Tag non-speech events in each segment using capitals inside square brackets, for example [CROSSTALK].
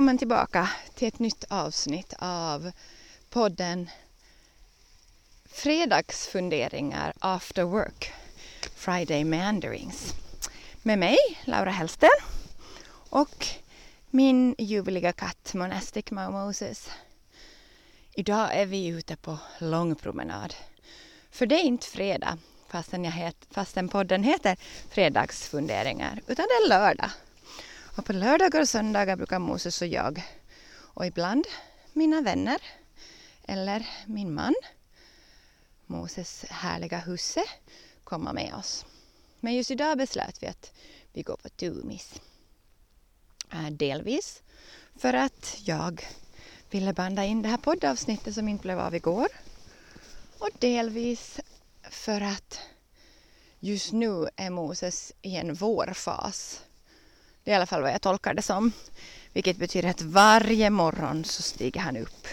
Välkommen tillbaka till ett nytt avsnitt av podden Fredagsfunderingar after work, Friday Mandarings. Med mig, Laura Hellsten och min ljuvliga katt Monastic Mau Moses. Idag är vi ute på långpromenad. För det är inte fredag fastän, jag het, fastän podden heter Fredagsfunderingar, utan det är lördag. Och på lördagar och söndagar brukar Moses och jag och ibland mina vänner eller min man, Moses härliga husse, komma med oss. Men just idag beslöt vi att vi går på Tumis. Eh, delvis för att jag ville banda in det här poddavsnittet som inte blev av igår. Och delvis för att just nu är Moses i en vårfas. Det är i alla fall vad jag tolkar det som. Vilket betyder att varje morgon så stiger han upp.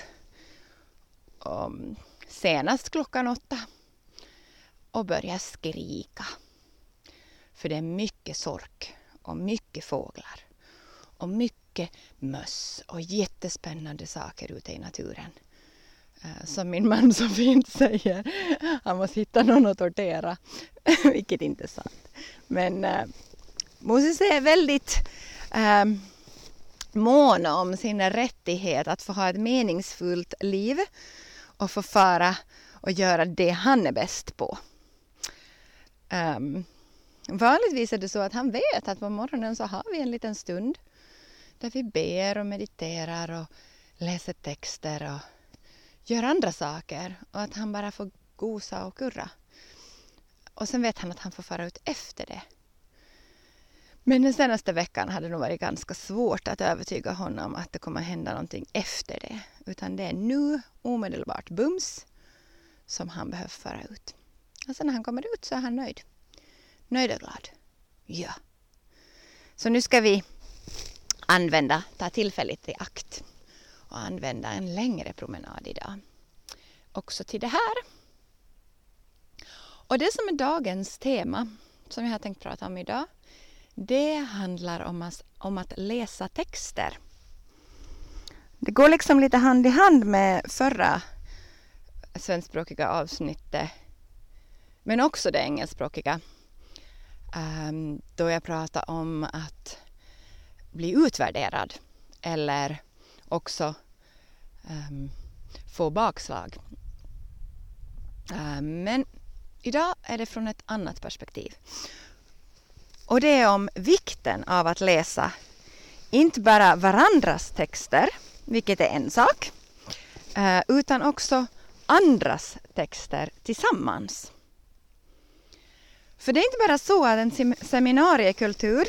Um, senast klockan åtta. Och börjar skrika. För det är mycket sork och mycket fåglar. Och mycket möss och jättespännande saker ute i naturen. Eh, som min man så fint säger, han måste hitta någon att tortera. [LAUGHS] Vilket inte är sant. Men eh, Moses är väldigt äh, mån om sin rättighet att få ha ett meningsfullt liv och få föra och göra det han är bäst på. Um, vanligtvis är det så att han vet att på morgonen så har vi en liten stund där vi ber och mediterar och läser texter och gör andra saker och att han bara får gosa och kurra. Och sen vet han att han får fara ut efter det. Men den senaste veckan hade det nog varit ganska svårt att övertyga honom att det kommer hända någonting efter det. Utan det är nu, omedelbart, bums, som han behöver föra ut. Och sen när han kommer ut så är han nöjd. Nöjd och glad. Ja. Så nu ska vi använda, ta tillfället i akt och använda en längre promenad idag. Också till det här. Och det som är dagens tema, som jag har tänkt prata om idag, det handlar om att, om att läsa texter. Det går liksom lite hand i hand med förra svenskspråkiga avsnittet, men också det engelskspråkiga. Um, då jag pratade om att bli utvärderad eller också um, få bakslag. Um, men idag är det från ett annat perspektiv. Och det är om vikten av att läsa inte bara varandras texter, vilket är en sak, eh, utan också andras texter tillsammans. För det är inte bara så att en seminariekultur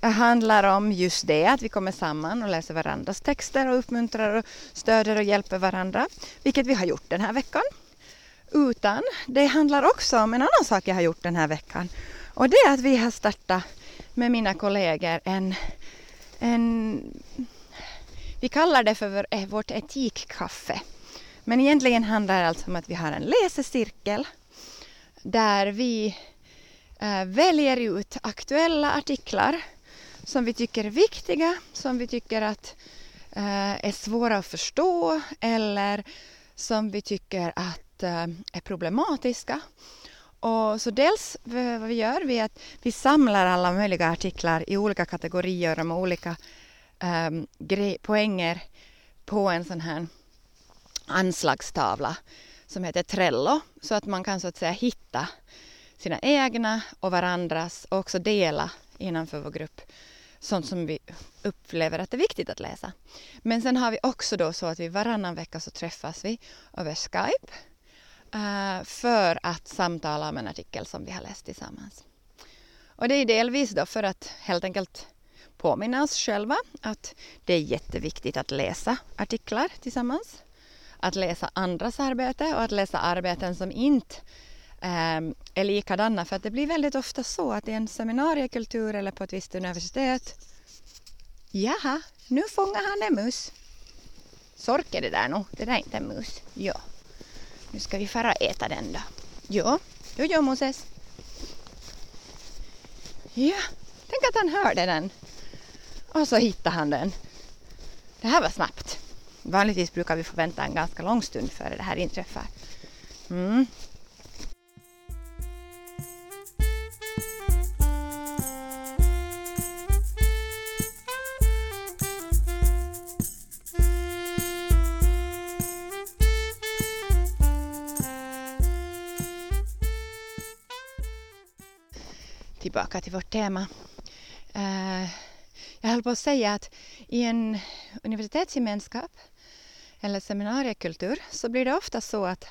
handlar om just det, att vi kommer samman och läser varandras texter och uppmuntrar och stöder och hjälper varandra, vilket vi har gjort den här veckan. Utan det handlar också om en annan sak jag har gjort den här veckan och det är att vi har startat med mina kollegor en, en vi kallar det för eh, vårt etikkaffe. Men egentligen handlar det alltså om att vi har en läsecirkel där vi eh, väljer ut aktuella artiklar som vi tycker är viktiga, som vi tycker att eh, är svåra att förstå eller som vi tycker att eh, är problematiska. Och så dels vad vi gör vi är att vi samlar alla möjliga artiklar i olika kategorier och med olika eh, poänger på en sån här anslagstavla som heter Trello så att man kan så att säga hitta sina egna och varandras och också dela innanför vår grupp sånt som vi upplever att det är viktigt att läsa. Men sen har vi också då så att vi varannan vecka så träffas vi över Skype Eh, för att samtala om en artikel som vi har läst tillsammans. Och det är delvis då för att helt enkelt påminna oss själva att det är jätteviktigt att läsa artiklar tillsammans. Att läsa andras arbete och att läsa arbeten som inte ehm, är likadana. För att det blir väldigt ofta så att i en seminariekultur eller på ett visst universitet Jaha, nu fångar han en mus. Sork är det där nog, det där är inte en mus. Ja. Nu ska vi fara äta den då. Jo, jo, jo Moses. Ja, tänk att han hörde den. Och så hittade han den. Det här var snabbt. Vanligtvis brukar vi få vänta en ganska lång stund före det här inträffar. Mm. Tillbaka till vårt tema. Uh, jag höll på att säga att i en universitetsgemenskap eller seminariekultur så blir det ofta så att,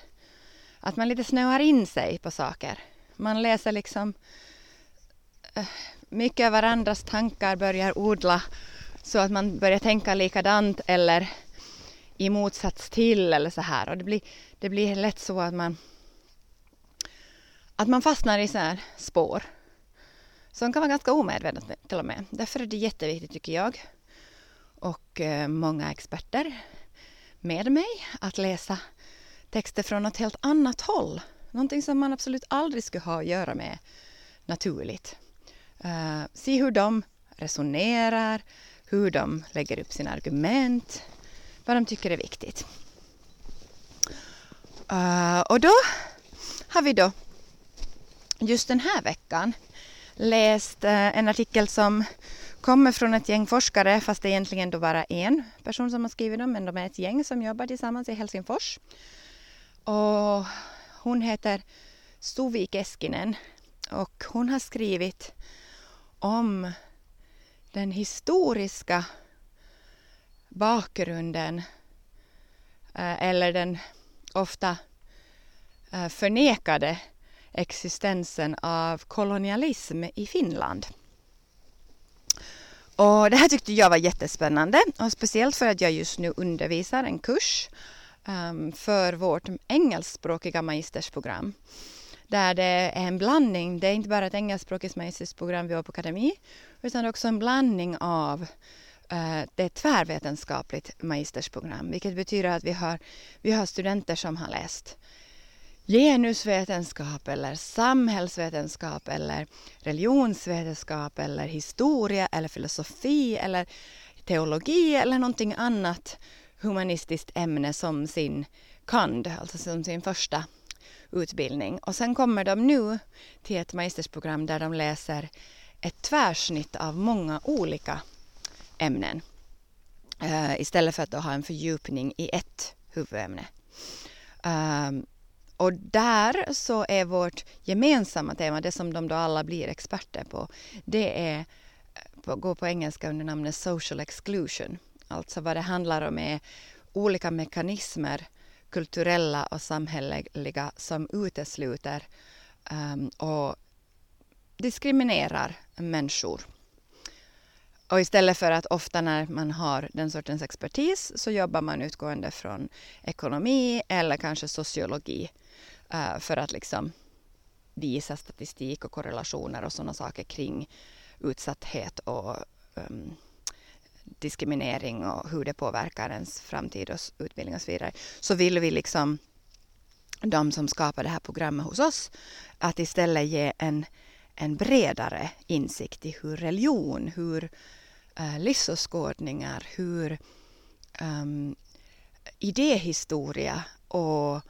att man lite snöar in sig på saker. Man läser liksom uh, mycket av varandras tankar, börjar odla så att man börjar tänka likadant eller i motsats till eller så här. Och det blir, det blir lätt så att man att man fastnar i så här spår som kan vara ganska omedvetna till och med. Därför är det jätteviktigt tycker jag och eh, många experter med mig att läsa texter från ett helt annat håll. Någonting som man absolut aldrig skulle ha att göra med naturligt. Uh, se hur de resonerar, hur de lägger upp sina argument, vad de tycker är viktigt. Uh, och då har vi då just den här veckan läst eh, en artikel som kommer från ett gäng forskare, fast det är egentligen då bara en person som har skrivit dem, men de är ett gäng som jobbar tillsammans i Helsingfors. Och hon heter Suvi Keskinen och hon har skrivit om den historiska bakgrunden eh, eller den ofta eh, förnekade existensen av kolonialism i Finland. Och det här tyckte jag var jättespännande och speciellt för att jag just nu undervisar en kurs um, för vårt engelskspråkiga magistersprogram. Där det är en blandning, det är inte bara ett engelskspråkigt magistersprogram vi har på akademi utan också en blandning av eh, det är ett tvärvetenskapligt magistersprogram vilket betyder att vi har, vi har studenter som har läst genusvetenskap eller samhällsvetenskap eller religionsvetenskap eller historia eller filosofi eller teologi eller någonting annat humanistiskt ämne som sin kand, alltså som sin första utbildning. Och sen kommer de nu till ett magistersprogram där de läser ett tvärsnitt av många olika ämnen uh, istället för att ha en fördjupning i ett huvudämne. Um, och där så är vårt gemensamma tema, det som de då alla blir experter på, det är, på, går på engelska under namnet social exclusion. Alltså vad det handlar om är olika mekanismer, kulturella och samhälleliga, som utesluter um, och diskriminerar människor. Och istället för att ofta när man har den sortens expertis så jobbar man utgående från ekonomi eller kanske sociologi uh, för att liksom visa statistik och korrelationer och sådana saker kring utsatthet och um, diskriminering och hur det påverkar ens framtid och utbildning och så vidare. Så vill vi liksom de som skapar det här programmet hos oss att istället ge en, en bredare insikt i hur religion, hur uh, livsåskådningar, hur um, idéhistoria och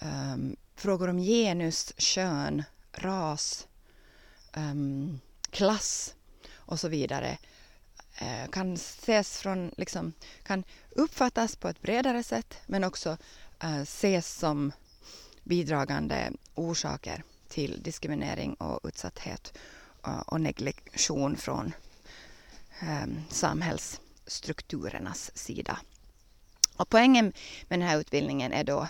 um, frågor om genus, kön, ras, um, klass och så vidare uh, kan ses från, liksom, kan uppfattas på ett bredare sätt men också uh, ses som bidragande orsaker till diskriminering och utsatthet uh, och negligation från um, samhällsstrukturernas sida. Och poängen med den här utbildningen är då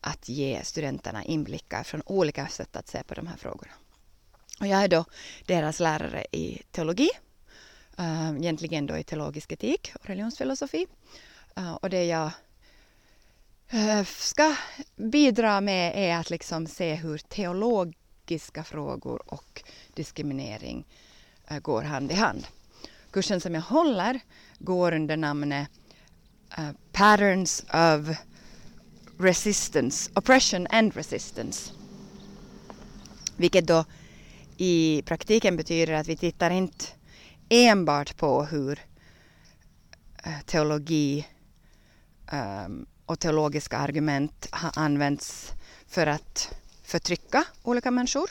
att ge studenterna inblickar från olika sätt att se på de här frågorna. Och jag är då deras lärare i teologi, eh, egentligen då i teologisk etik och religionsfilosofi. Eh, och det jag eh, ska bidra med är att liksom se hur teologiska frågor och diskriminering går hand i hand. Kursen som jag håller går under namnet Patterns of resistance, oppression and resistance. Vilket då i praktiken betyder att vi tittar inte enbart på hur eh, teologi um, och teologiska argument har använts för att förtrycka olika människor.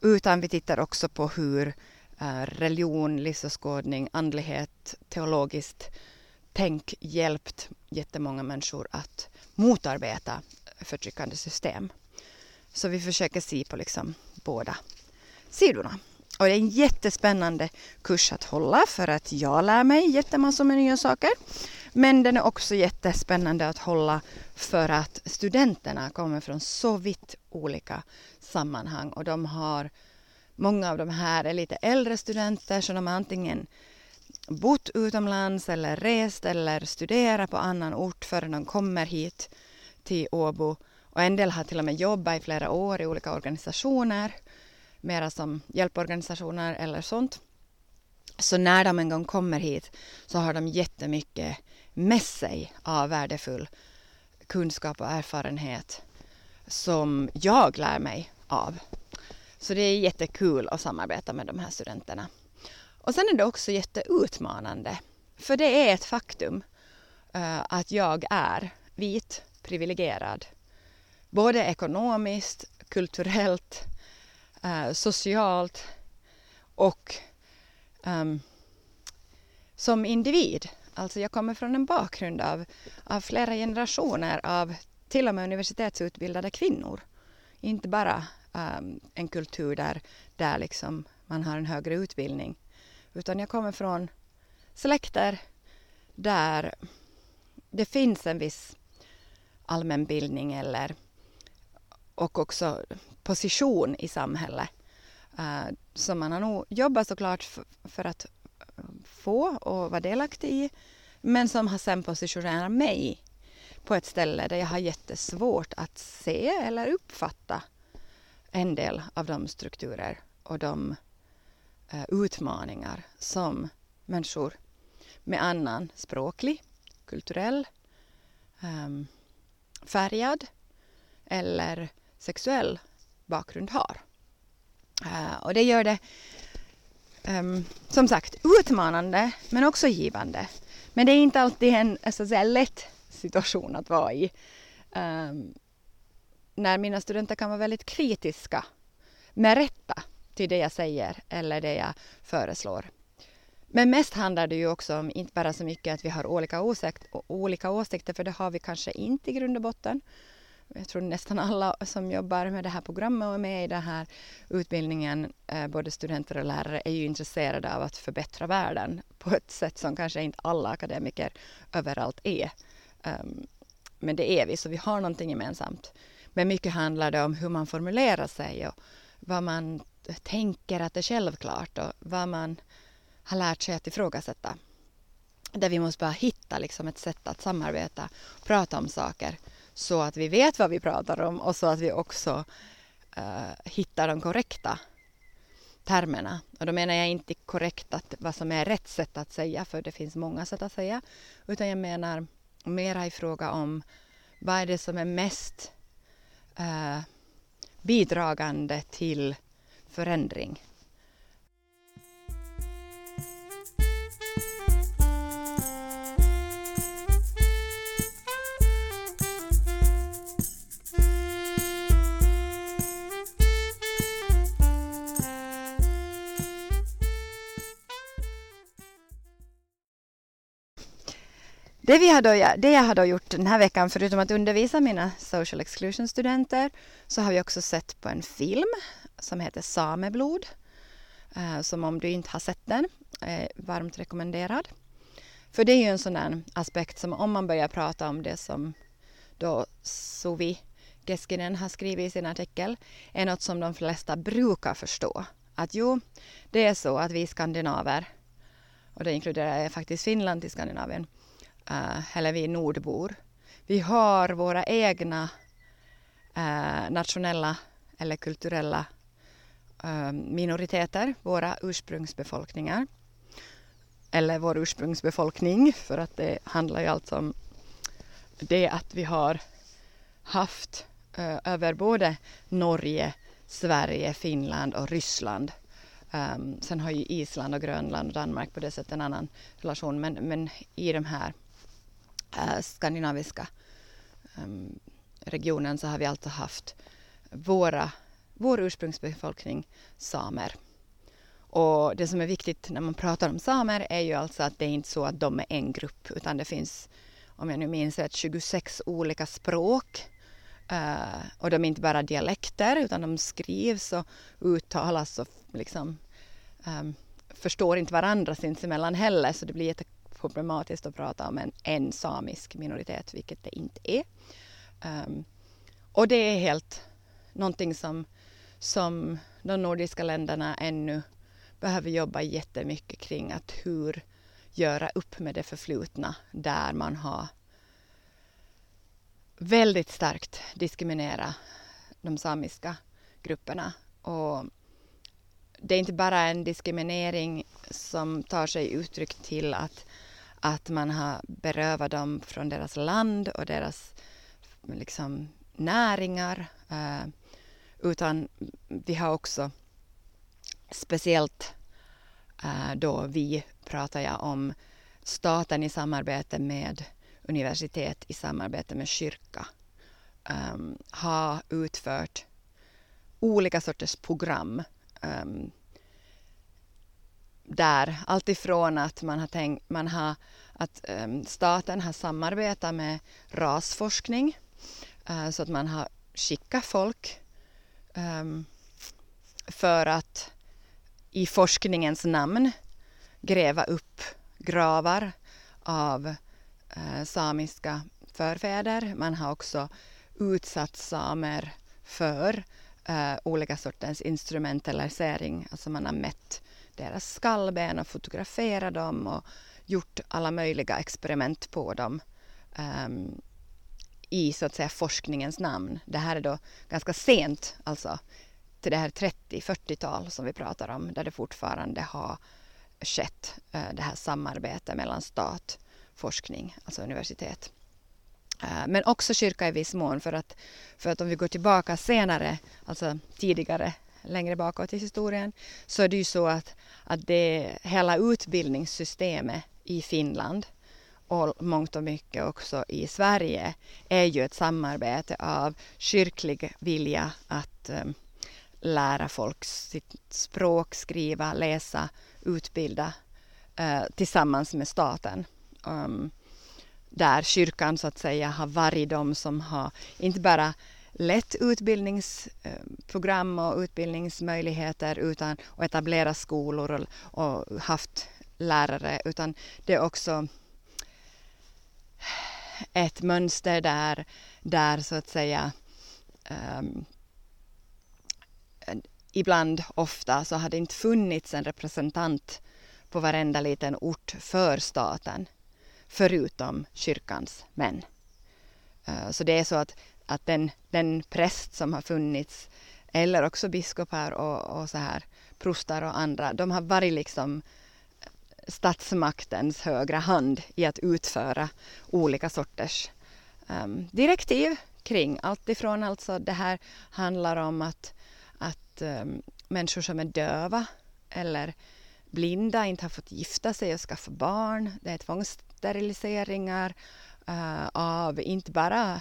Utan vi tittar också på hur eh, religion, livsåskådning, andlighet, teologiskt tänk hjälpt jättemånga människor att motarbeta förtryckande system. Så vi försöker se på liksom båda sidorna. Och det är en jättespännande kurs att hålla för att jag lär mig jättemassor med nya saker. Men den är också jättespännande att hålla för att studenterna kommer från så vitt olika sammanhang och de har Många av de här är lite äldre studenter så de har antingen bott utomlands eller rest eller studerat på annan ort förrän de kommer hit till Åbo. Och en del har till och med jobbat i flera år i olika organisationer, mera som hjälporganisationer eller sånt. Så när de en gång kommer hit så har de jättemycket med sig av värdefull kunskap och erfarenhet som jag lär mig av. Så det är jättekul att samarbeta med de här studenterna. Och sen är det också jätteutmanande. För det är ett faktum uh, att jag är vit, privilegierad. Både ekonomiskt, kulturellt, uh, socialt och um, som individ. Alltså jag kommer från en bakgrund av, av flera generationer av till och med universitetsutbildade kvinnor. Inte bara um, en kultur där, där liksom man har en högre utbildning. Utan jag kommer från släkter där det finns en viss allmänbildning eller och också position i samhället. Uh, eh, som man har nog jobbat såklart för att få och vara delaktig i. Men som har sen positionerat mig på ett ställe där jag har jättesvårt att se eller uppfatta en del av de strukturer och de Eh, utmaningar som människor med annan språklig, kulturell, um, färgad eller sexuell bakgrund har. Uh, och det gör det um, som sagt utmanande men också givande. Men det är inte alltid en eh, så att säga, lätt situation att vara i. Um, när mina studenter kan vara väldigt kritiska, med rätta, till det jag säger eller det jag föreslår. Men mest handlar det ju också om inte bara så mycket att vi har olika, åsikt, olika åsikter, för det har vi kanske inte i grund och botten. Jag tror nästan alla som jobbar med det här programmet och är med i den här utbildningen, eh, både studenter och lärare, är ju intresserade av att förbättra världen på ett sätt som kanske inte alla akademiker överallt är. Ehm, men det är vi, så vi har någonting gemensamt. Men mycket handlar det om hur man formulerar sig och vad man tänker att det är självklart och vad man har lärt sig att ifrågasätta. Där vi måste bara hitta liksom ett sätt att samarbeta, prata om saker så att vi vet vad vi pratar om och så att vi också uh, hittar de korrekta termerna. Och då menar jag inte korrekt att vad som är rätt sätt att säga, för det finns många sätt att säga, utan jag menar mera i fråga om vad är det som är mest uh, bidragande till förändring. Det, vi har då, det jag har då gjort den här veckan, förutom att undervisa mina social exclusion-studenter, så har vi också sett på en film som heter Sameblod. Eh, som om du inte har sett den, är varmt rekommenderad. För det är ju en sån där aspekt som om man börjar prata om det som då Suvi Keskinen har skrivit i sin artikel, är något som de flesta brukar förstå. Att jo, det är så att vi skandinaver, och det inkluderar faktiskt Finland till Skandinavien, eh, eller vi nordbor. Vi har våra egna eh, nationella eller kulturella Ehm, minoriteter, våra ursprungsbefolkningar. Eller vår ursprungsbefolkning, för att det handlar ju alltså om det att vi har haft eh, över både Norge, Sverige, Finland och Ryssland Um, sen har ju Island och Grönland och Danmark på det sättet en annan relation men, men i de här uh, skandinaviska um, regionen så har vi alltså haft våra, vår ursprungsbefolkning samer. Och det som är viktigt när man pratar om samer är ju alltså att det är inte så att de är en grupp utan det finns, om jag nu minns rätt, 26 olika språk. Uh, och de är inte bara dialekter utan de skrivs och uttalas och liksom um, förstår inte varandra sinsemellan heller så det blir jätteproblematiskt att prata om en, en samisk minoritet, vilket det inte är. Um, och det är helt någonting som, som de nordiska länderna ännu behöver jobba jättemycket kring att hur göra upp med det förflutna där man har väldigt starkt diskriminerat de samiska grupperna. Och det är inte bara en diskriminering som tar sig uttryck till att, att man har berövat dem från deras land och deras liksom, näringar. Eh, utan vi har också speciellt eh, då vi pratar jag om staten i samarbete med universitet i samarbete med kyrka um, har utfört olika sorters program um, där alltifrån att man har tänkt, man har, att um, staten har samarbetat med rasforskning uh, så att man har skickat folk Ehm, för att i forskningens namn gräva upp gravar av uh, samiska förfäder. Man har också utsatt samer för uh, olika sorters instrumentalisering. Alltså man har mätt deras skallben och fotograferat dem och gjort alla möjliga experiment på dem um, i så att säga forskningens namn. Det här är då ganska sent, alltså till det här 30-40-tal som vi pratar om, där det fortfarande har skett eh, det här samarbetet mellan stat, forskning, alltså universitet. Eh, men också kyrka i viss mån för att, för att om vi går tillbaka senare, alltså tidigare längre bakåt i historien, så är det ju så att, att det hela utbildningssystemet i Finland och mångt och mycket också i Sverige är ju ett samarbete av kyrklig vilja att um, lära folk sitt språk, skriva, läsa, utbilda uh, tillsammans med staten. Um, där kyrkan så att säga har varit de som har inte bara lätt utbildningsprogram eh, och utbildningsmöjligheter utan, och etablera skolor och, och haft lärare utan det är också ett mönster där, där så att säga um, ibland, ofta, så har det inte funnits en representant på varenda liten ort för staten förutom kyrkans män. Uh, så det är så att att den, den präst som har funnits eller också biskopar och, och så här prostar och andra, de har varit liksom statsmaktens högra hand i att utföra olika sorters um, direktiv kring allt ifrån alltså det här handlar om att, att um, människor som är döva eller blinda inte har fått gifta sig och skaffa barn. Det är tvångssteriliseringar uh, av inte bara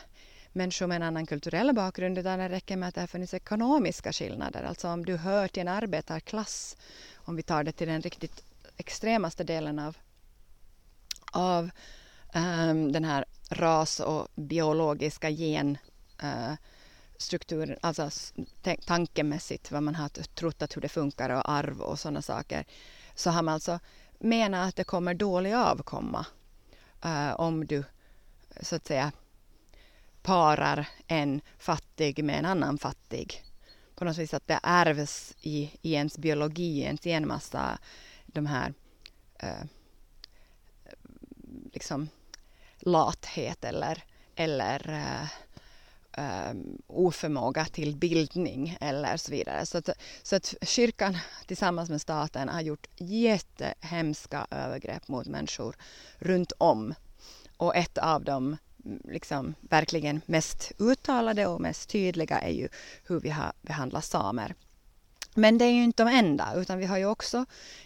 människor med en annan kulturell bakgrund utan det räcker med att det har funnits ekonomiska skillnader. Alltså om du hör till en arbetarklass, om vi tar det till den riktigt extremaste delen av, av um, den här ras och biologiska genstrukturen, eh, uh, alltså tankemässigt vad man har trott att hur det funkar och arv och sådana saker, så har man alltså menat att det kommer dålig avkomma uh, om du så att säga parar en fattig med en annan fattig. På något vis att det ärvs i, i ens biologi, i ens genmassa, de här eh, liksom lathet eller, eller eh, um, oförmåga till bildning eller så vidare. Så att, så att kyrkan tillsammans med staten har gjort jättehemska övergrepp mot människor runt om. Och ett av dem liksom verkligen mest uttalade och mest tydliga är ju hur vi har behandlat samer. Men det är ju inte de enda, utan vi har ju också,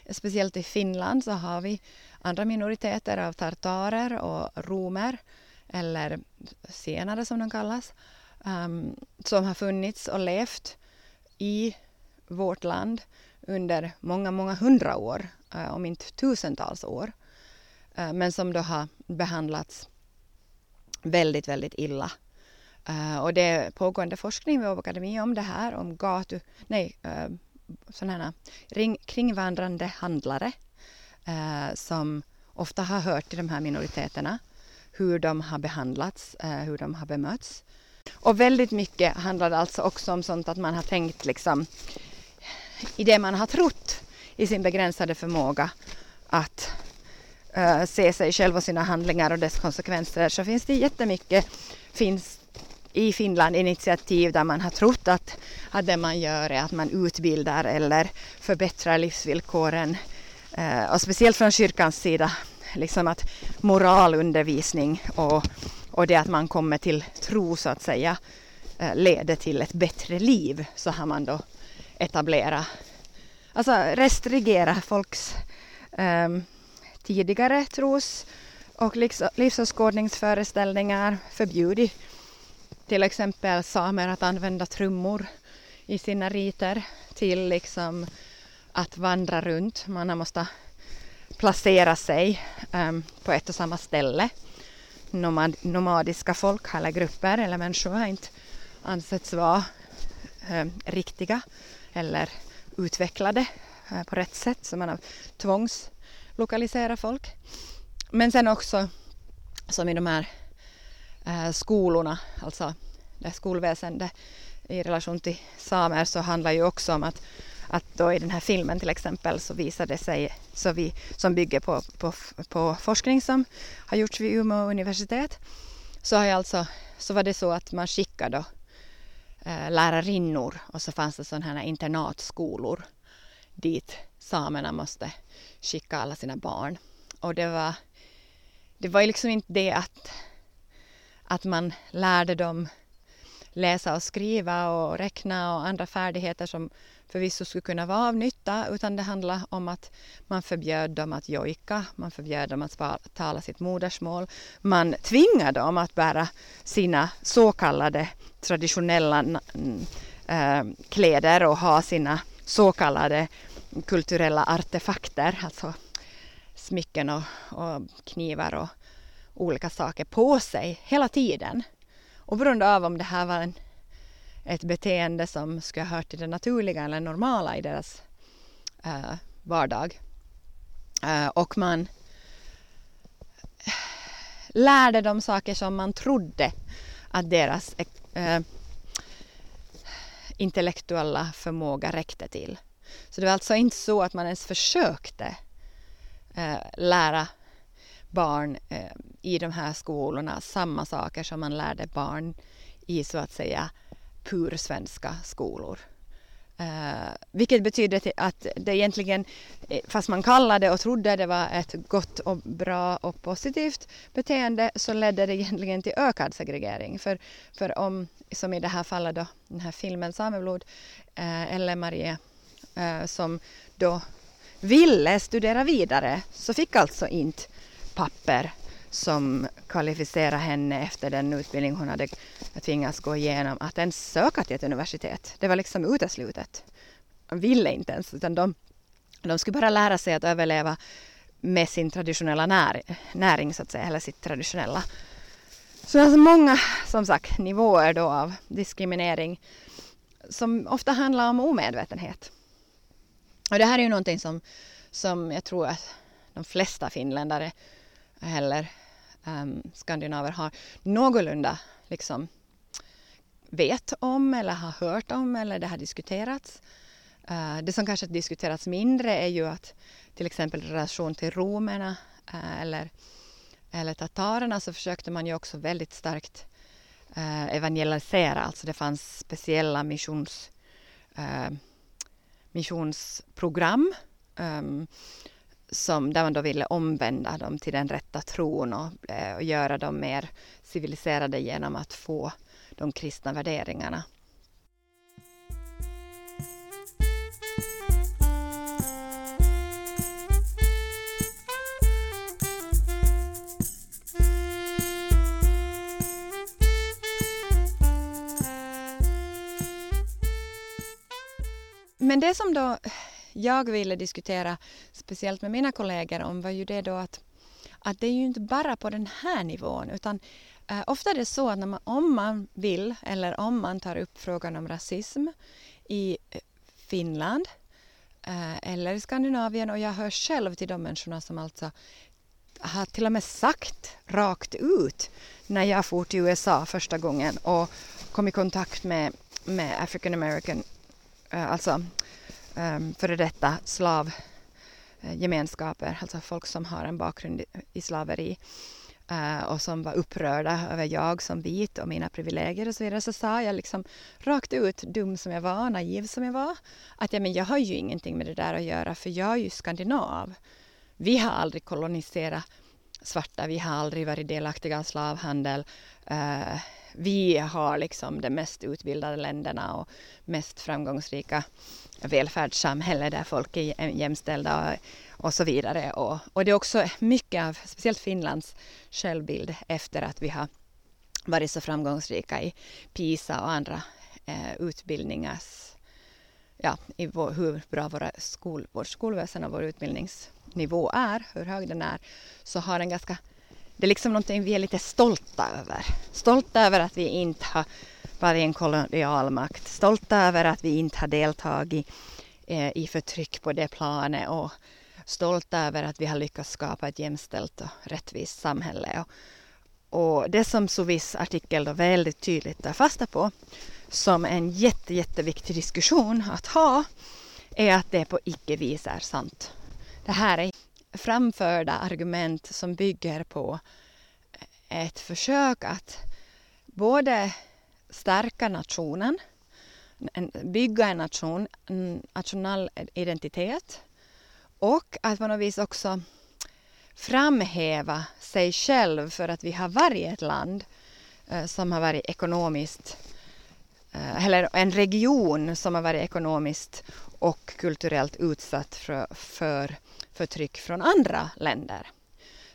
speciellt i Finland, så har vi andra minoriteter av tartarer och romer, eller senare som de kallas, um, som har funnits och levt i vårt land under många, många hundra år, uh, om inte tusentals år, uh, men som då har behandlats väldigt, väldigt illa. Uh, och det är pågående forskning vid Åbo Akademi om det här, om gatu, nej, uh, sådana ring, kringvandrande handlare uh, som ofta har hört till de här minoriteterna, hur de har behandlats, uh, hur de har bemötts. Och väldigt mycket handlar alltså också om sånt att man har tänkt liksom i det man har trott i sin begränsade förmåga att uh, se sig själv och sina handlingar och dess konsekvenser så finns det jättemycket finns i Finland initiativ där man har trott att, att det man gör är att man utbildar eller förbättrar livsvillkoren. Eh, och speciellt från kyrkans sida, liksom att moralundervisning och, och det att man kommer till tro så att säga eh, leder till ett bättre liv. Så har man då etablerat, alltså restrigera folks eh, tidigare tros och livsåskådningsföreställningar, förbjudit till exempel samer att använda trummor i sina riter till liksom att vandra runt. Man måste placera sig um, på ett och samma ställe. Nomad, nomadiska folk eller grupper eller människor har inte ansetts vara um, riktiga eller utvecklade uh, på rätt sätt så man har tvångslokaliserat folk. Men sen också som i de här Eh, skolorna, alltså det skolväsendet i relation till samer så handlar ju också om att, att då i den här filmen till exempel så visar det sig, så vi, som bygger på, på, på forskning som har gjorts vid Umeå universitet, så, har jag alltså, så var det så att man skickade då, eh, lärarinnor och så fanns det sådana här internatskolor dit samerna måste skicka alla sina barn. Och det var, det var ju liksom inte det att att man lärde dem läsa och skriva och räkna och andra färdigheter som förvisso skulle kunna vara av nytta, utan det handlar om att man förbjöd dem att jojka, man förbjöd dem att tala sitt modersmål, man tvingade dem att bära sina så kallade traditionella äh, kläder och ha sina så kallade kulturella artefakter, alltså smycken och, och knivar och olika saker på sig hela tiden. Och beroende av om det här var en, ett beteende som skulle ha hört till det naturliga eller normala i deras uh, vardag. Uh, och man lärde dem saker som man trodde att deras uh, intellektuella förmåga räckte till. Så det var alltså inte så att man ens försökte lära barn eh, i de här skolorna samma saker som man lärde barn i så att säga pur-svenska skolor. Eh, vilket betyder att det egentligen, eh, fast man kallade och trodde det var ett gott och bra och positivt beteende, så ledde det egentligen till ökad segregering. För, för om, som i det här fallet då, den här filmen Sameblod, eh, eller Marie, eh, som då ville studera vidare, så fick alltså inte papper som kvalificerar henne efter den utbildning hon hade tvingats gå igenom att ens söka till ett universitet. Det var liksom uteslutet. De ville inte ens utan de, de skulle bara lära sig att överleva med sin traditionella när, näring så att säga, eller sitt traditionella. Så det är alltså många, som sagt, nivåer då av diskriminering som ofta handlar om omedvetenhet. Och det här är ju någonting som, som jag tror att de flesta finländare heller um, skandinaver har någorlunda liksom vet om eller har hört om eller det har diskuterats. Uh, det som kanske diskuterats mindre är ju att till exempel i relation till romerna uh, eller, eller tatarerna så försökte man ju också väldigt starkt uh, evangelisera, alltså det fanns speciella missions, missionsprogram um, som, där man då ville omvända dem till den rätta tron och, eh, och göra dem mer civiliserade genom att få de kristna värderingarna. Men det som då jag ville diskutera speciellt med mina kollegor om var ju det då att, att det är ju inte bara på den här nivån utan eh, ofta är det så att man, om man vill eller om man tar upp frågan om rasism i eh, Finland eh, eller i Skandinavien och jag hör själv till de människorna som alltså har till och med sagt rakt ut när jag for till USA första gången och kom i kontakt med, med African American, eh, alltså Ehm, före detta slavgemenskaper, eh, alltså folk som har en bakgrund i, slaveri eh, och som var upprörda över jag som vit och mina privilegier och så vidare, så sa jag liksom rakt ut, dum som jag var, naiv som jag var, att ja, men jag har ju ingenting med det där att göra för jag är ju skandinav. Vi har aldrig koloniserat svarta, vi har aldrig varit delaktiga av slavhandel. Eh, vi har liksom de mest utbildade länderna och mest framgångsrika välfärdssamhälle där folk är jämställda och, så vidare. Och, och, det är också mycket av, speciellt Finlands självbild efter att vi har varit så framgångsrika i PISA och andra eh, utbildningars, ja, i vår, hur bra våra skol, vårt skolväsen och vår utbildningsnivå är, hur hög den är, så har den ganska det är liksom någonting vi är lite stolta över. Stolta över att vi inte har varit en kolonialmakt. Stolta över att vi inte har deltagit eh, i förtryck på det planet och stolta över att vi har lyckats skapa ett jämställt och rättvist samhälle. Och, och det som Suvis artikel då väldigt tydligt tar fasta på som en jätte, jätteviktig diskussion att ha är att det på icke-vis är sant. Det här är framförda argument som bygger på eh, ett försök att både stärka nationen, bygga en nation, nationell identitet och att på något vis också framhäva sig själv för att vi har varit ett land eh, som har varit ekonomiskt eh, eller en region som har varit ekonomiskt och kulturellt utsatt för, för förtryck från andra länder.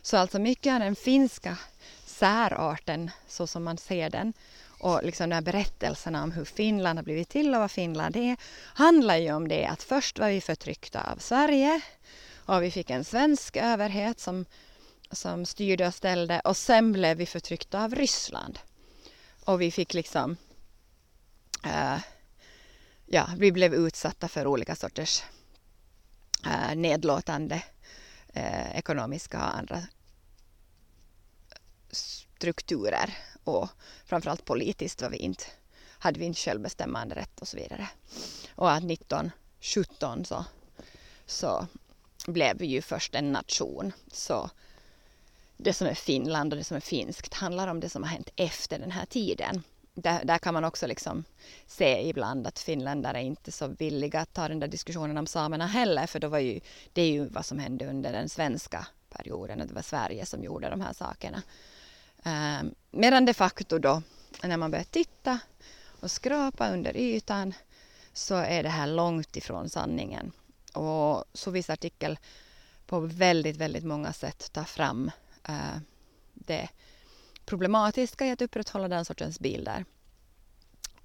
Så alltså mycket av den finska särarten, så som man ser den, och liksom de här berättelserna om hur Finland har blivit till och vad Finland är, handlar ju om det att först var vi förtryckta av Sverige och vi fick en svensk överhet som, som styrde och ställde och sen blev vi förtryckta av Ryssland. Och vi fick liksom, äh, ja, vi blev utsatta för olika sorters äh, nedlåtande äh, ekonomiska och andra strukturer och framförallt politiskt var vi inte, hade vi inte självbestämmande rätt och så vidare. Och att 1917 så, så blev vi ju först en nation. Så det som är Finland och det som är finskt handlar om det som har hänt efter den här tiden. Där, där kan man också liksom se ibland att finländare är inte så villiga att ta den där diskussionen om samerna heller, för då var ju, det är ju vad som hände under den svenska perioden, och det var Sverige som gjorde de här sakerna. Ehm, medan de facto då, när man börjar titta och skrapa under ytan, så är det här långt ifrån sanningen. Och Sovis artikel på väldigt, väldigt många sätt tar fram eh, det problematiska i att upprätthålla den sortens bilder.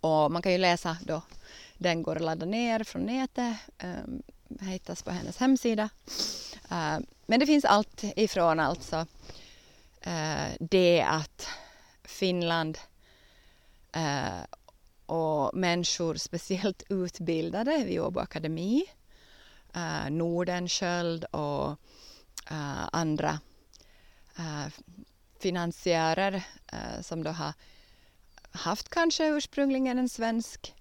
Och man kan ju läsa då, den går att ladda ner från nätet, ehm, hittas på hennes hemsida. Ehm, men det finns allt ifrån alltså Eh, det att Finland eh, och människor speciellt utbildade vid Åbo Akademi, eh, Nordenskjöld och eh, andra finansiärer som då har haft kanske ursprungligen en svensk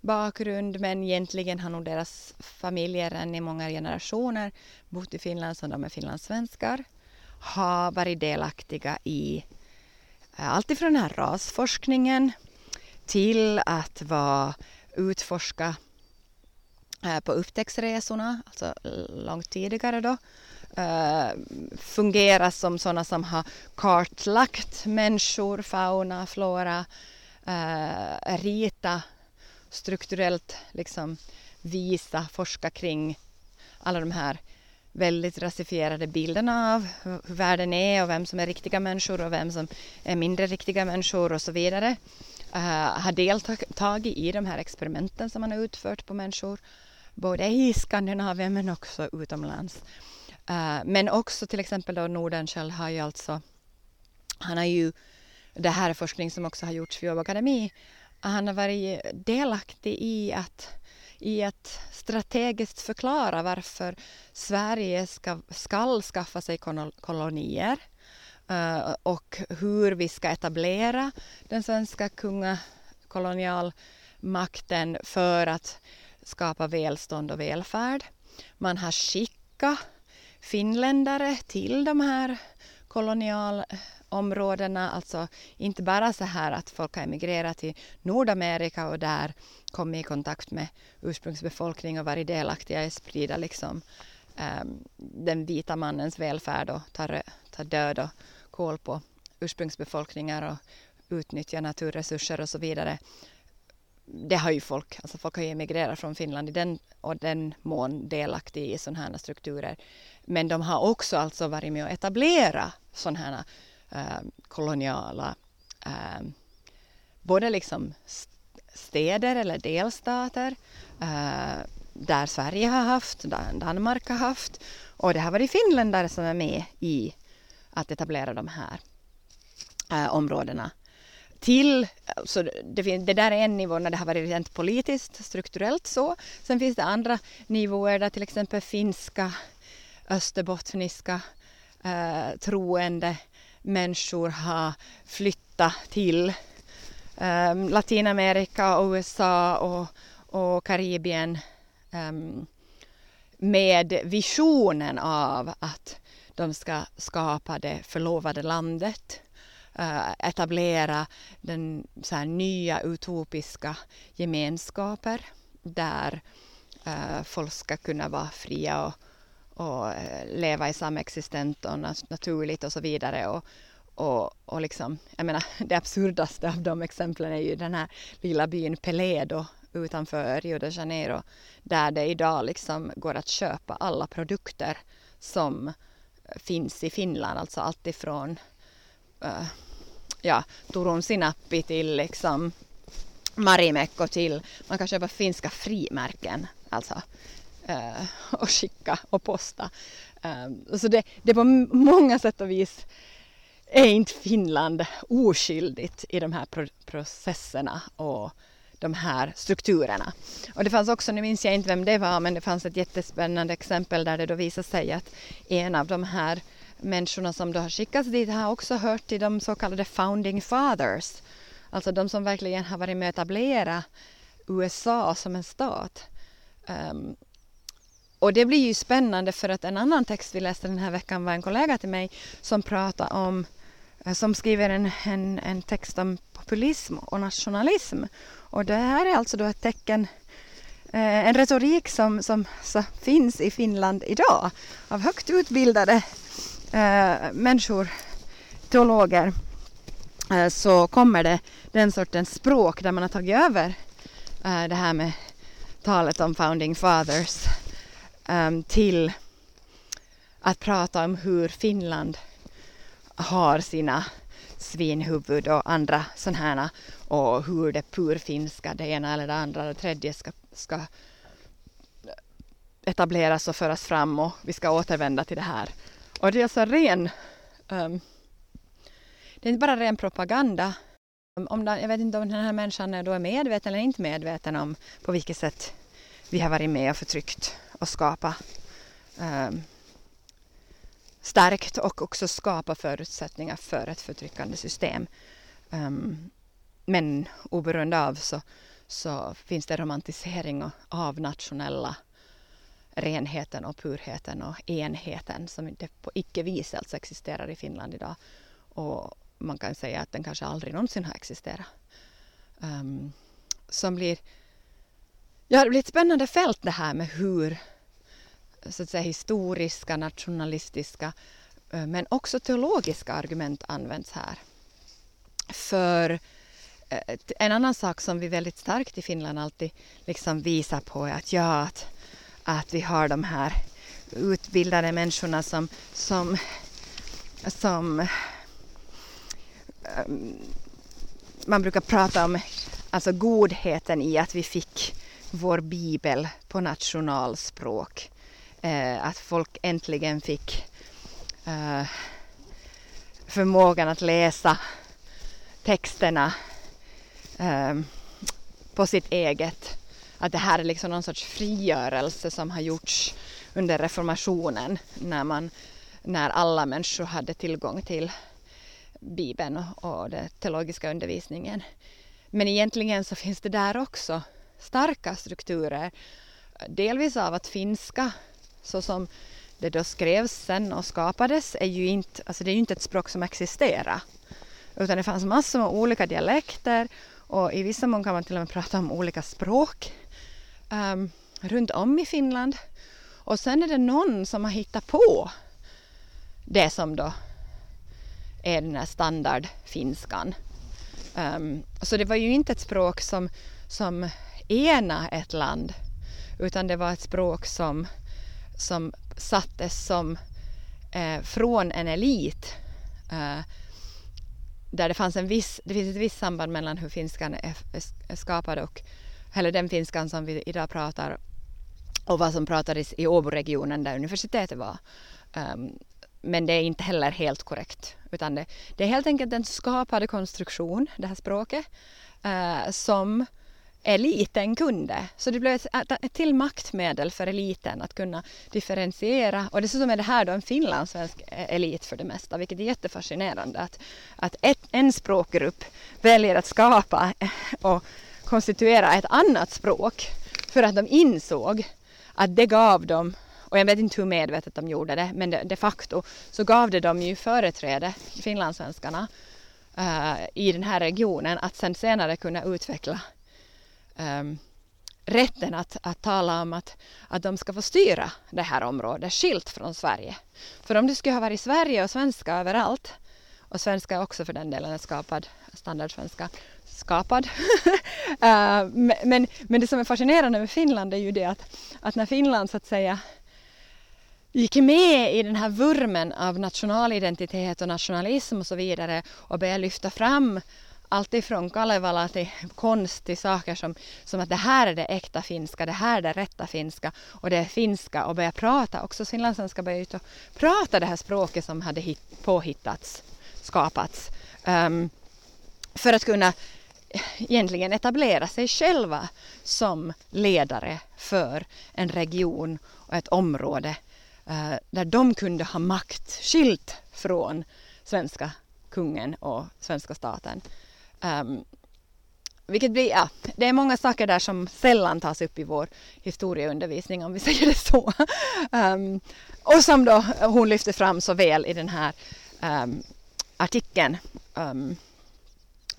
bakgrund men egentligen har nog deras familjer än i många generationer bott i Finland som de är finlandssvenskar har varit delaktiga i alltifrån allt ifrån den här rasforskningen till att vara utforska eh, på upptäcktsresorna, alltså långt tidigare då, eh, fungera som sådana som har kartlagt människor, fauna, flora, rita strukturellt liksom visa, forska kring alla de här väldigt rasifierade bilderna av hur världen är och vem som är riktiga människor och vem som är mindre riktiga människor och så vidare. Uh, har deltagit i de här experimenten som man har utfört på människor både i Skandinavien men också utomlands. Uh, men också till exempel då Nordenskjöld har ju alltså, han har ju, det här är forskning som också har gjorts vid Åbo Akademi, han har varit delaktig i att, i att strategiskt förklara varför Sverige ska, skall skaffa sig kolonier eh, och hur vi ska etablera den svenska kungakolonialmakten för att skapa välstånd och välfärd. Man har skickat finländare till de här kolonialområdena, alltså inte bara så här att folk har emigrerat till Nordamerika och där kommit i kontakt med ursprungsbefolkning och varit delaktiga i att sprida liksom, um, den vita mannens välfärd och ta, ta död och kål på ursprungsbefolkningar och utnyttja naturresurser och så vidare det har ju folk, alltså folk har ju emigrerat från Finland i den och den mån delaktig i sådana här strukturer. Men de har också alltså varit med och etablera sådana här äh, koloniala, äh, både liksom städer eller delstater, äh, där Sverige har haft, där Danmark har haft och det har varit finländare som är med i att etablera de här områdena till, så det, det, där är en nivå när det har varit rent politiskt, strukturellt så. Sen finns det andra nivåer där till exempel finska, österbottniska eh, troende människor har flyttat till eh, Latinamerika och USA och, och Karibien eh, med visionen av att de ska skapa det förlovade landet eh, etablera den så här, nya utopiska gemenskaper där eh, folk ska kunna vara fria och, och eh, leva i samexistent och naturligt och så vidare. Och, och, och liksom, jag menar, [LAUGHS] det absurdaste av de exemplen är ju den här lilla byn Peledo utanför Rio de Janeiro där det idag liksom går att köpa alla produkter som eh, finns i Finland, alltså alltifrån uh, eh, ja, Turun sinappi till liksom Marimekko till, man kan köpa finska frimärken alltså Eh, och skicka och posta. Ehm, så det, det på många sätt och vis är inte Finland oskyldigt i de här pro processerna och de här strukturerna. Och det fanns också, nu minns jag inte vem det var, men det fanns ett jättespännande exempel där det då visade sig att en av de här människorna som då har skickats dit har också hört till de så kallade founding fathers. Alltså de som verkligen har varit med att etablera USA som en stat. Um, och det blir ju spännande för att en annan text vi läste den här veckan var en kollega till mig som pratar om, eh, som skriver en, en, en text om populism och nationalism. Och det här är alltså då ett tecken eh, en retorik som, som finns i Finland idag av högt utbildade eh, människor, teologer, eh, så kommer det den sortens språk där man har tagit över eh, det här med talet om founding fathers um, till att prata om hur Finland har sina svinhuvud och andra sådana här och hur det purfinska, det ena eller det andra, det tredje ska, ska etableras och föras fram och vi ska återvända till det här och det är alltså ren, um, det är inte bara ren propaganda. Om den, jag vet inte om den här människan är då medveten eller inte medveten om på vilket sätt vi har varit med och förtryckt och skapa ehm, um, stärkt och också skapa förutsättningar för ett förtryckande system. Um, men oberoende av så, så finns det romantisering av nationella renheten och purheten och enheten som inte på icke-vis alltså existerar i Finland idag. Och man kan säga att den kanske aldrig någonsin har existerat. Um, som blir, ja, det blir ett spännande fält det här med hur så att säga, historiska, nationalistiska eh, men också teologiska argument används här. För eh, en annan sak som vi väldigt starkt i Finland alltid liksom visar på är att ja, att att vi har de här utbildade människorna som, som, som eh, man brukar prata om alltså godheten i att vi fick vår bibel på nationalspråk. Eh, att folk äntligen fick eh, förmågan att läsa texterna eh, på sitt eget. Att det här är liksom någon sorts frigörelse som har gjorts under reformationen när, man, när alla människor hade tillgång till Bibeln och, och den teologiska undervisningen. Men egentligen så finns det där också starka strukturer. Delvis av att finska, så som det då skrevs sen och skapades, är ju inte, alltså det är ju inte ett språk som existerar. Utan det fanns massor med olika dialekter och i vissa mån kan man till och med prata om olika språk um, runt om i Finland. Och sen är det någon som har hittat på det som då är den här standardfinskan. Um, så det var ju inte ett språk som, som ena ett land utan det var ett språk som, som sattes som eh, från en elit eh, där det fanns en viss, det finns ett visst samband mellan hur finskan är, är skapad och eller den finskan som vi idag pratar och vad som pratades i Åboregionen där universitetet var. Um, men det är inte heller helt korrekt. Utan det, det är helt enkelt en skapad konstruktion, det här språket, uh, som eliten kunde. Så det blev ett, ett till maktmedel för eliten att kunna differentiera. Och dessutom är det här då en finlandssvensk elit för det mesta, vilket är jättefascinerande. Att, att ett, en språkgrupp väljer att skapa och konstituera ett annat språk för att de insåg att det gav dem och jag vet inte hur medvetet de gjorde det, men de, de facto så gav det dem ju företräde, finlandssvenskarna, uh, i den här regionen att sen senare kunna utveckla um, rätten att, att tala om att, att de ska få styra det här området skilt från Sverige. För om det skulle ha varit Sverige och svenska överallt, och svenska också för den delen är skapad, standardsvenska, skapad. [LAUGHS] uh, men, men det som är fascinerande med Finland är ju det att, att när Finland så att säga gick med i den här vurmen av nationalidentitet och nationalism och så vidare och började lyfta fram allt ifrån Kalevala till konst till saker som, som att det här är det äkta finska, det här är det rätta finska och det är finska och börja prata, också finlandssvenska börja ut och prata det här språket som hade hit, påhittats, skapats um, för att kunna egentligen etablera sig själva som ledare för en region och ett område uh, där de kunde ha makt skilt från svenska kungen och svenska staten. Um, vilket blir, ja, det är många saker där som sällan tas upp i vår historieundervisning om vi [LAUGHS] säger det så. Um, och som då hon lyfter fram så väl i den här um, artikeln. Um,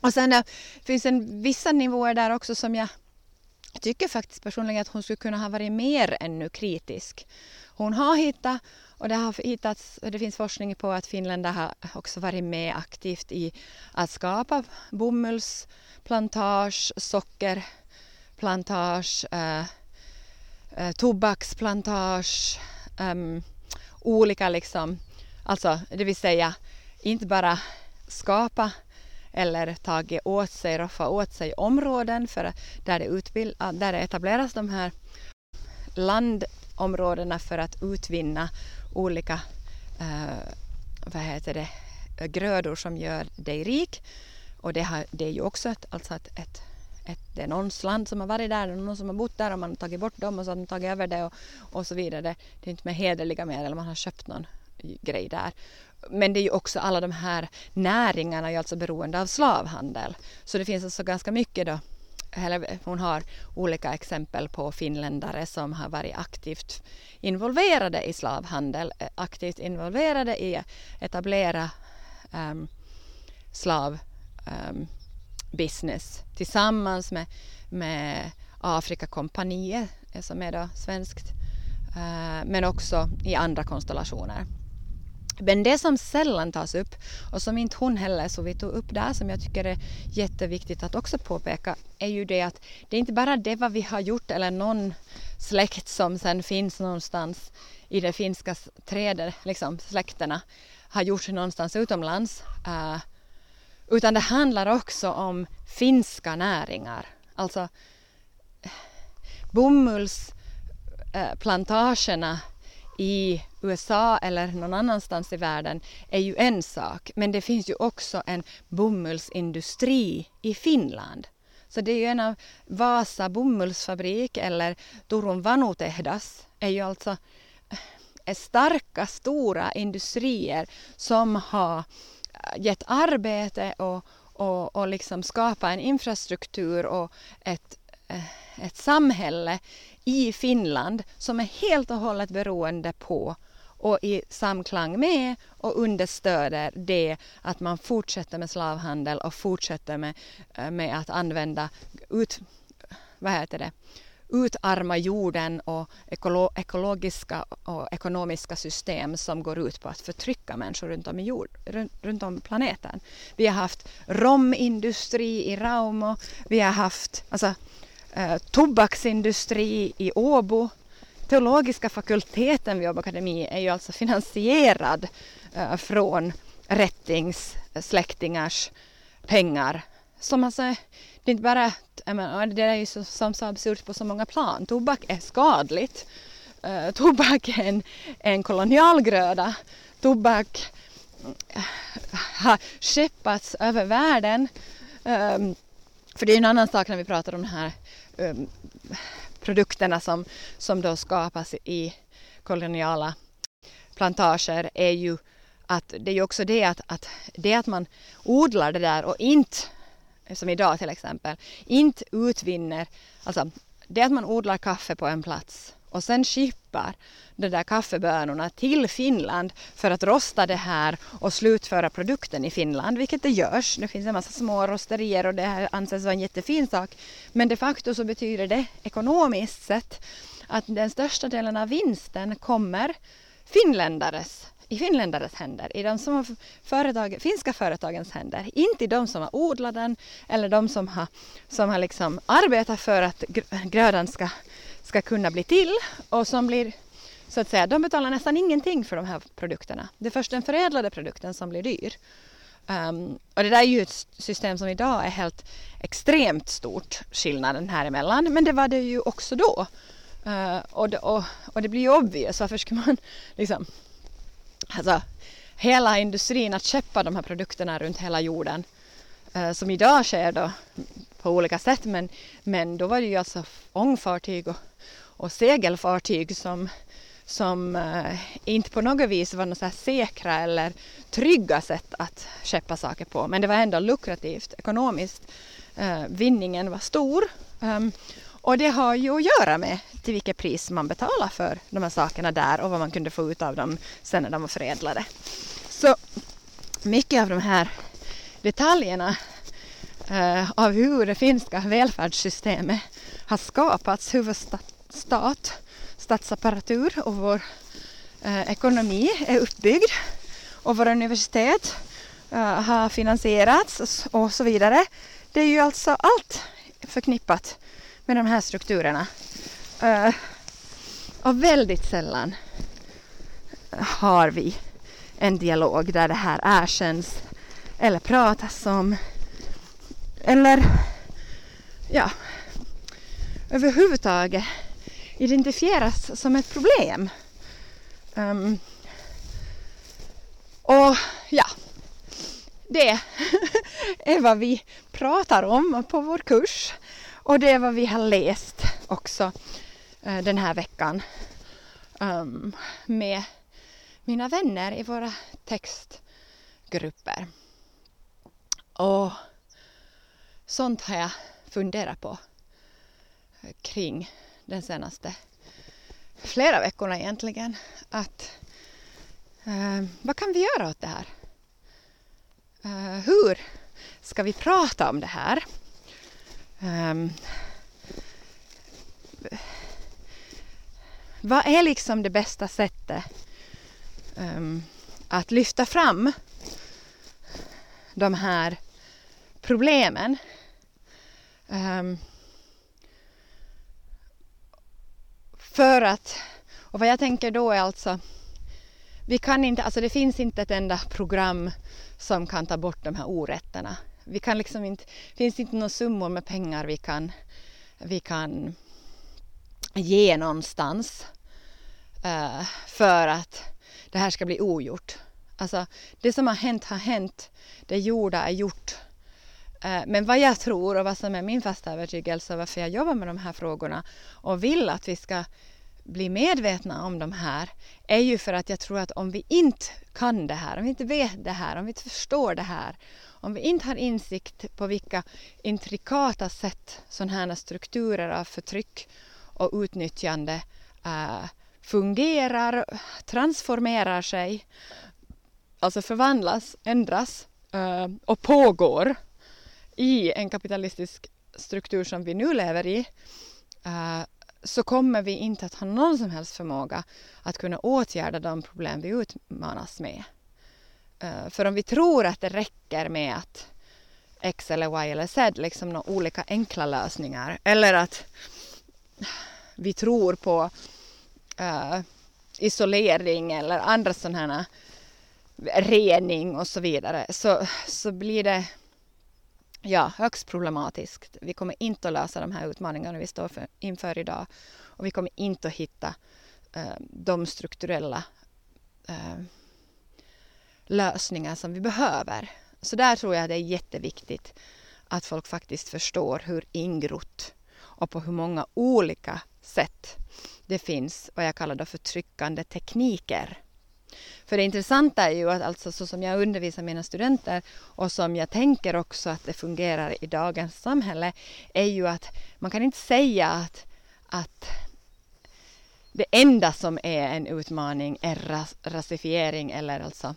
och sen det finns en vissa nivåer där också som jag tycker faktiskt personligen att hon skulle kunna ha varit mer ännu kritisk. Hon har hittat och det har hittats, det finns forskning på att finländare har också varit med aktivt i att skapa bomullsplantage, sockerplantage, eh, eh tobaksplantage, ähm, olika liksom, alltså det vill säga inte bara skapa eller tagit åt sig, roffa åt sig områden för där det, utbild, ah, där det etableras de här landområdena för att utvinna olika eh, vad heter det, grödor som gör dig rik. Och det, har, det är ju också ett, alltså ett, ett, ett, det är någons land som har varit där, någon som har bott där och man har tagit bort dem och så har de tagit över det och, och så vidare. Det, det är inte med hederliga medel, man har köpt någon grej där. Men det är ju också alla de här näringarna är alltså beroende av slavhandel. Så det finns alltså ganska mycket då eller hon har olika exempel på finländare som har varit aktivt involverade i slavhandel, eh, aktivt involverade i att etablera ehm, um, slavbusiness ehm, um, tillsammans med, med Afrikakompaniet eh, som är då svenskt, uh, men också i andra konstellationer. Men det som sällan tas upp och som inte hon heller så vi tog upp där som jag tycker är jätteviktigt att också påpeka är ju det att det är inte bara det vad vi har gjort eller någon släkt som sen finns någonstans i det finska trädet, liksom släkterna har gjort någonstans utomlands. Uh, utan det handlar också om finska näringar. Alltså eh, bomullsplantagerna i USA eller någon annanstans i världen är ju en sak, men det finns ju också en bomullsindustri i Finland. Så det är ju en av Vasa bomullsfabrik eller Turun Vanutehdas är ju alltså eh, är starka, stora industrier som har eh, gett arbete och, och, och liksom skapat en infrastruktur och ett, eh, ett samhälle i Finland som är helt och hållet beroende på och i samklang med och understöder det att man fortsätter med slavhandel och fortsätter med, eh, med att använda ut, vad heter det, utarma jorden och ekolo ekologiska och ekonomiska system som går ut på att förtrycka människor runt om, i jord, runt, runt om planeten. Vi har haft romindustri i Raumo, vi har haft alltså, eh, tobaksindustri i Åbo. Teologiska fakulteten vid Åbo Akademi är ju alltså finansierad eh, från rättings pengar som alltså det är inte bara menar, det är ju så, som så absurt på så många plan. Tobak är skadligt. Uh, tobak är en, en kolonialgröda. Tobak uh, har skeppats över världen. Um, för det är en annan sak när vi pratar om den här Ehm, produkterna som, som då skapas i koloniala plantager är ju att det är ju också det att, att det att man odlar det där och inte som idag till exempel, inte utvinner, alltså det att man odlar kaffe på en plats och sen skippar de där kaffebönorna till Finland för att rosta det här och slutföra produkten i Finland, vilket det görs. Det finns en massa små rosterier och det här anses vara en jättefin sak. Men de facto så betyder det ekonomiskt sett att den största delen av vinsten kommer finländares i finländares händer, i de som företag, finska företagens händer. Inte i de som har odlat den eller de som har, som har liksom arbetat för att grödan ska, ska kunna bli till och som blir så att säga, de betalar nästan ingenting för de här produkterna. Det är först den förädlade produkten som blir dyr. Um, och det där är ju ett system som idag är helt extremt stort skillnaden här emellan. Men det var det ju också då. Uh, och, det, och, och, det blir ju obvious. Varför ska man [LAUGHS] liksom alltså, hela industrin att köpa de här produkterna runt hela jorden. uh, som idag sker då på olika sätt men, men då var det ju alltså ångfartyg och, och segelfartyg som, som eh, inte på något vis var något så säkra eller trygga sätt att skeppa saker på. Men det var ändå lukrativt ekonomiskt. Eh, vinningen var stor. Um, och det har ju att göra med till vilket pris man betalar för de här sakerna där och vad man kunde få ut av dem sen när de var förädlade. Så mycket av de här detaljerna eh, av hur det finska välfärdssystemet har skapats, hur vår stat, statsapparatur och vår eh, ekonomi är uppbyggd och våra universitet eh, har finansierats och så vidare. Det är ju alltså allt förknippat med de här strukturerna. Eh, och väldigt sällan eh, har vi en dialog där det här erkänns eller pratas om eller ja, överhuvudtaget identifieras som ett problem. Um, och ja, det [LAUGHS] är vad vi pratar om på vår kurs och det är vad vi har läst också uh, den här veckan um, med mina vänner i våra textgrupper. Och sånt har jag funderat på kring den senaste flera veckorna egentligen. Att eh, vad kan vi göra åt det här? Eh, hur ska vi prata om det här? Eh, vad är liksom det bästa sättet ehm, att lyfta fram de här problemen? Ehm, Um, för att, och vad jag tänker då är alltså, vi kan inte, alltså det finns inte ett enda program som kan ta bort de här orätterna vi kan liksom inte, finns inte några summor med pengar vi kan, vi kan ge någonstans uh, för att det här ska bli ogjort. Alltså, det som har hänt har hänt. Det gjorda är gjort. Eh, men vad jag tror och vad som är min fasta övertygelse och varför jag jobbar med de här frågorna och vill att vi ska bli medvetna om de här är ju för att jag tror att om vi inte kan det här, om vi inte vet det här, om vi inte förstår det här, om vi inte har insikt på vilka intrikata sätt sådana här strukturer av förtryck och utnyttjande äh, fungerar, transformerar sig, alltså förvandlas, ändras äh, och pågår i en kapitalistisk struktur som vi nu lever i eh, så kommer vi inte att ha någon som helst förmåga att kunna åtgärda de problem vi utmanas med. Uh, för om vi tror att det räcker med att X eller Y eller Z, liksom några olika enkla lösningar, eller att vi tror på uh, isolering eller andra sådana här rening och så vidare, så, så blir det ja, högst problematiskt. Vi kommer inte att lösa de här utmaningarna vi står för, inför idag. Och vi kommer inte att hitta eh, de strukturella eh, lösningar som vi behöver. Så där tror jag det är jätteviktigt att folk faktiskt förstår hur ingrott och på hur många olika sätt det finns vad jag kallar då förtryckande tekniker för det intressanta är ju att alltså så som jag undervisar mina studenter och som jag tänker också att det fungerar i dagens samhälle är ju att man kan inte säga att, att det enda som är en utmaning är ras, rasifiering eller alltså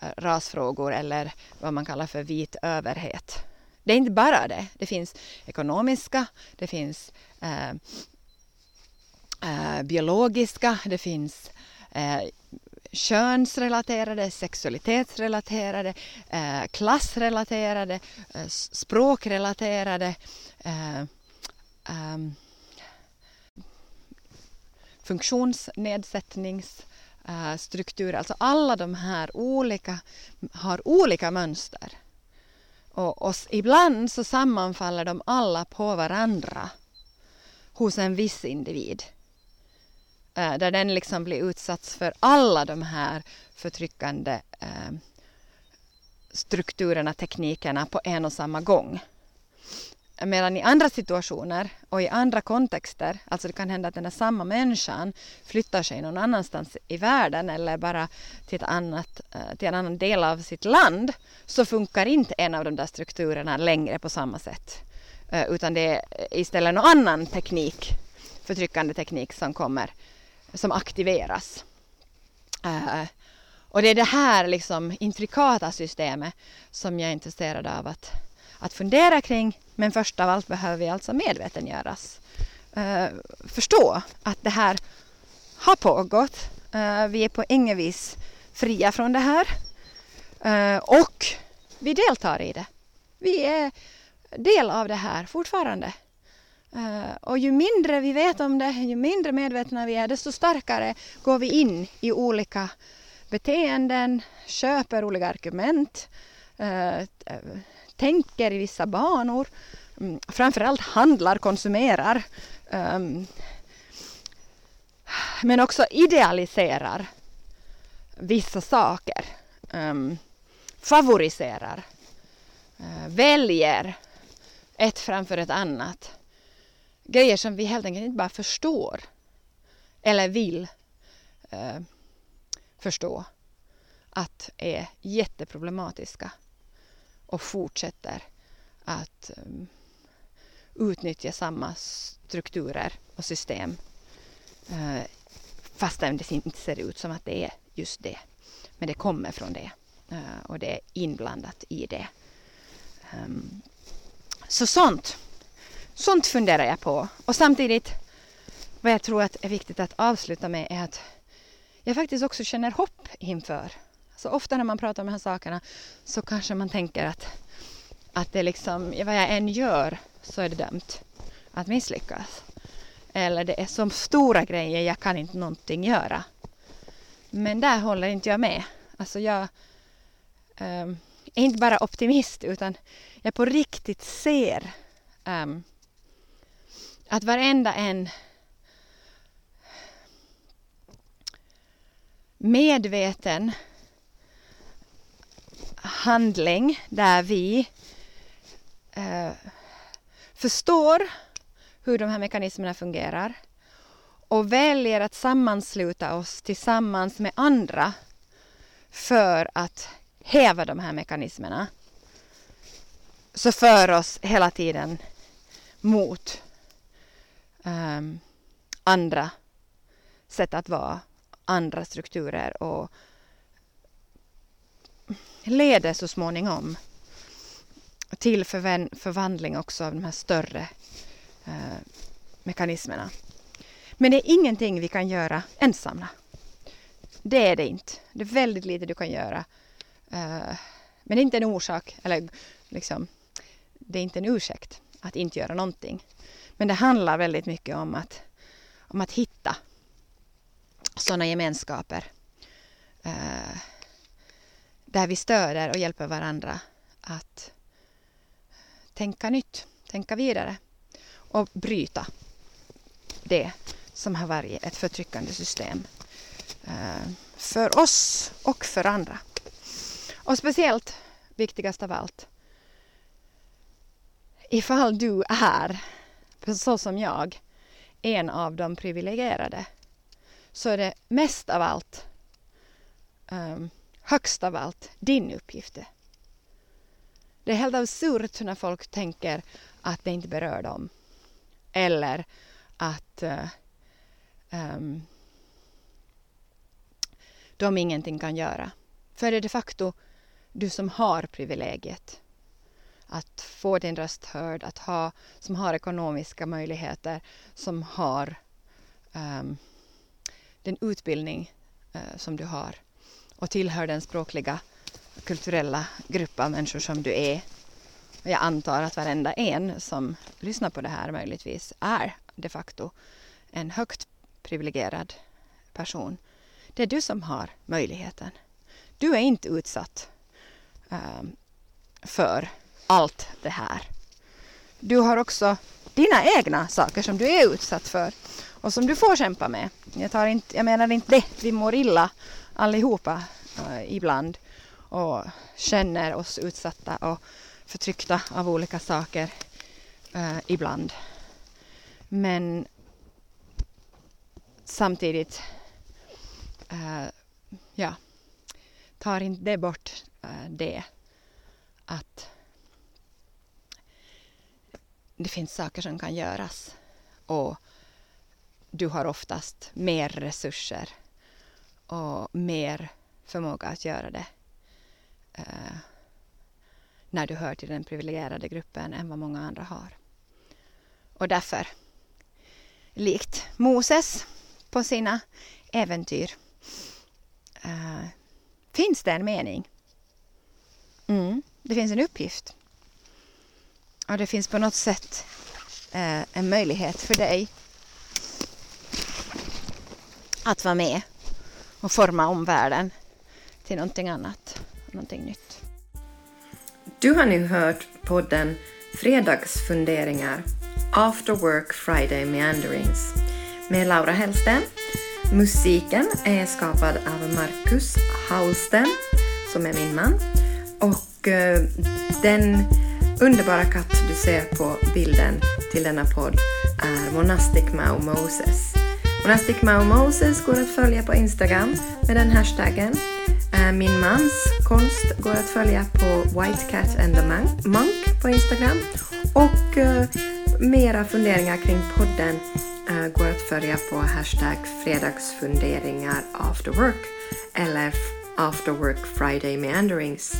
eh, rasfrågor eller vad man kallar för vit överhet. Det är inte bara det. Det finns ekonomiska, det finns eh, eh, biologiska, det finns eh, könsrelaterade, sexualitetsrelaterade, eh, klassrelaterade, eh, språkrelaterade, eh, ehm, funktionsnedsättningsstrukturer. Eh, alltså alla de här olika har olika mönster. Och, och ibland så sammanfaller de alla på varandra hos en viss individ. Eh, där den liksom blir utsatt för alla de här förtryckande eh, strukturerna, teknikerna på en och samma gång. Medan i andra situationer och i andra kontexter, alltså det kan hända att den där samma människan flyttar sig någon annanstans i världen eller bara till, ett annat, eh, till en annan del av sitt land, så funkar inte en av de där strukturerna längre på samma sätt. Eh, utan det är istället någon annan teknik, förtryckande teknik som kommer som aktiveras. Uh, och det är det här liksom intrikata systemet som jag är intresserad av att, att fundera kring. Men först av allt behöver vi alltså medvetengöras. Uh, förstå att det här har pågått. Uh, vi är på inget vis fria från det här. och vi deltar i det. Vi är del av det här fortfarande. Uh, och ju mindre vi vet om det, ju mindre medvetna vi är, desto starkare går vi in i olika beteenden, köper olika argument, uh, tänker i vissa banor, um, framförallt handlar, konsumerar, um, men också idealiserar vissa saker, um, favoriserar, uh, väljer ett framför ett annat grejer som vi helt enkelt inte bara förstår eller vill eh, förstå att är jätteproblematiska och fortsätter att um, utnyttja samma strukturer och system eh, fastän det inte ser ut som att det är just det. Men det kommer från det eh, och det är inblandat i det. Um, så sånt Sånt funderar jag på. Och samtidigt, vad jag tror att är viktigt att avsluta med är att jag faktiskt också känner hopp inför. Så ofta när man pratar om de här sakerna så kanske man tänker att, att det liksom, vad jag än gör så är det dömt att misslyckas. Eller det är så stora grejer, jag kan inte någonting göra. Men där håller inte jag med. Alltså jag um, är inte bara optimist utan jag på riktigt ser um, att varenda en medveten handling där vi eh, förstår hur de här mekanismerna fungerar och väljer att sammansluta oss tillsammans med andra för att häva de här mekanismerna så för oss hela tiden mot um, andra sätt att vara, andra strukturer och leder så småningom till förvandling också av de här större uh, mekanismerna. Men det är ingenting vi kan göra ensamma. Det är det inte. Det är väldigt lite du kan göra. Uh, men det är inte en orsak, eller liksom, det är inte en ursäkt att inte göra någonting. Men det handlar väldigt mycket om att, om att hitta sådana gemenskaper eh, där vi stöder och hjälper varandra att tänka nytt, tänka vidare och bryta det som har varit ett förtryckande system eh, för oss och för andra. Och speciellt, viktigast av allt, ifall du är, för så som jag, en av de privilegierade så är det mest av allt, um, högst av allt, din uppgift. Det är helt absurt när folk tänker att det inte berör dem. Eller att uh, um, de ingenting kan göra. För det är de facto du som har privilegiet att få din röst hörd, att ha, som har ekonomiska möjligheter, som har um, den utbildning uh, som du har och tillhör den språkliga kulturella grupp av människor som du är. Jag antar att varenda en som lyssnar på det här möjligtvis är de facto en högt privilegierad person. Det är du som har möjligheten. Du är inte utsatt um, för allt det här. Du har också dina egna saker som du är utsatt för och som du får kämpa med. Jag, tar inte, jag menar inte det, vi mår illa allihopa eh, ibland och känner oss utsatta och förtryckta av olika saker eh, ibland. Men samtidigt, eh, ja, tar inte det bort eh, det att det finns saker som kan göras och du har oftast mer resurser och mer förmåga att göra det eh, när du hör till den privilegierade gruppen än vad många andra har. Och därför, likt Moses på sina äventyr, eh, finns det en mening. Mm, det finns en uppgift. Och det finns på något sätt eh, en möjlighet för dig att vara med och forma om världen till någonting annat, någonting nytt. Du har nu hört podden Fredagsfunderingar After Work Friday Meanderings med Laura Hellsten. Musiken är skapad av Marcus Hausten som är min man och eh, den underbara katt ser på bilden till denna podd är Monastic Mao Moses. Monastic Mao Moses går att följa på Instagram med den hashtaggen. Eh, min mans konst går att följa på White Cat and the Monk på Instagram. Och uh, mera funderingar kring podden uh, går att följa på hashtag fredagsfunderingar after work eller after work friday meanderings.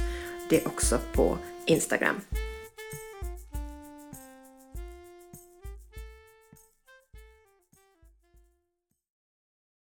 Det är också på Instagram.